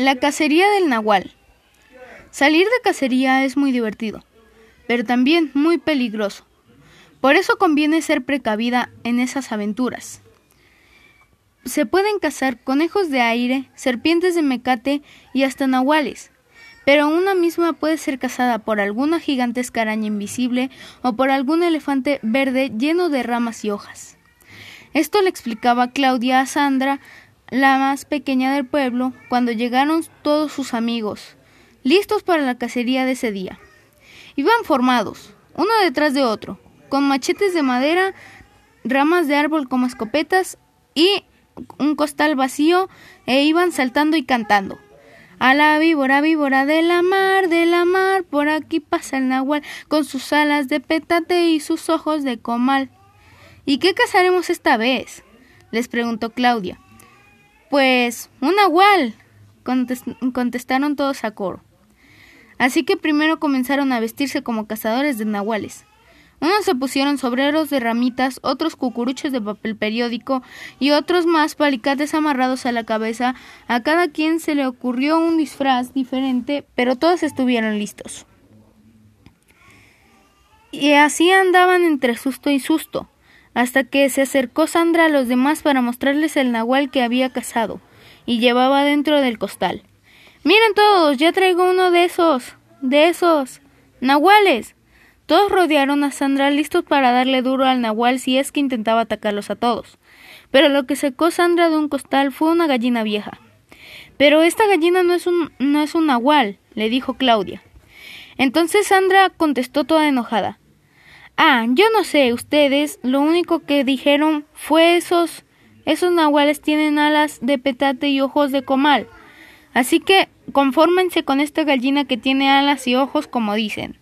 La cacería del nahual. Salir de cacería es muy divertido, pero también muy peligroso. Por eso conviene ser precavida en esas aventuras. Se pueden cazar conejos de aire, serpientes de mecate y hasta nahuales, pero una misma puede ser cazada por alguna gigantesca araña invisible o por algún elefante verde lleno de ramas y hojas. Esto le explicaba Claudia a Sandra la más pequeña del pueblo, cuando llegaron todos sus amigos, listos para la cacería de ese día. Iban formados, uno detrás de otro, con machetes de madera, ramas de árbol como escopetas y un costal vacío, e iban saltando y cantando. A la víbora, víbora de la mar, de la mar, por aquí pasa el nahual, con sus alas de petate y sus ojos de comal. ¿Y qué cazaremos esta vez? les preguntó Claudia. Pues un nahual, contestaron todos a coro. Así que primero comenzaron a vestirse como cazadores de nahuales. Unos se pusieron sombreros de ramitas, otros cucuruchos de papel periódico y otros más palicates amarrados a la cabeza. A cada quien se le ocurrió un disfraz diferente, pero todos estuvieron listos. Y así andaban entre susto y susto hasta que se acercó Sandra a los demás para mostrarles el nahual que había cazado y llevaba dentro del costal. Miren todos, ya traigo uno de esos, de esos, nahuales. Todos rodearon a Sandra listos para darle duro al nahual si es que intentaba atacarlos a todos. Pero lo que sacó Sandra de un costal fue una gallina vieja. Pero esta gallina no es un, no es un nahual, le dijo Claudia. Entonces Sandra contestó toda enojada. Ah, yo no sé, ustedes, lo único que dijeron fue esos, esos nahuales tienen alas de petate y ojos de comal. Así que confórmense con esta gallina que tiene alas y ojos como dicen.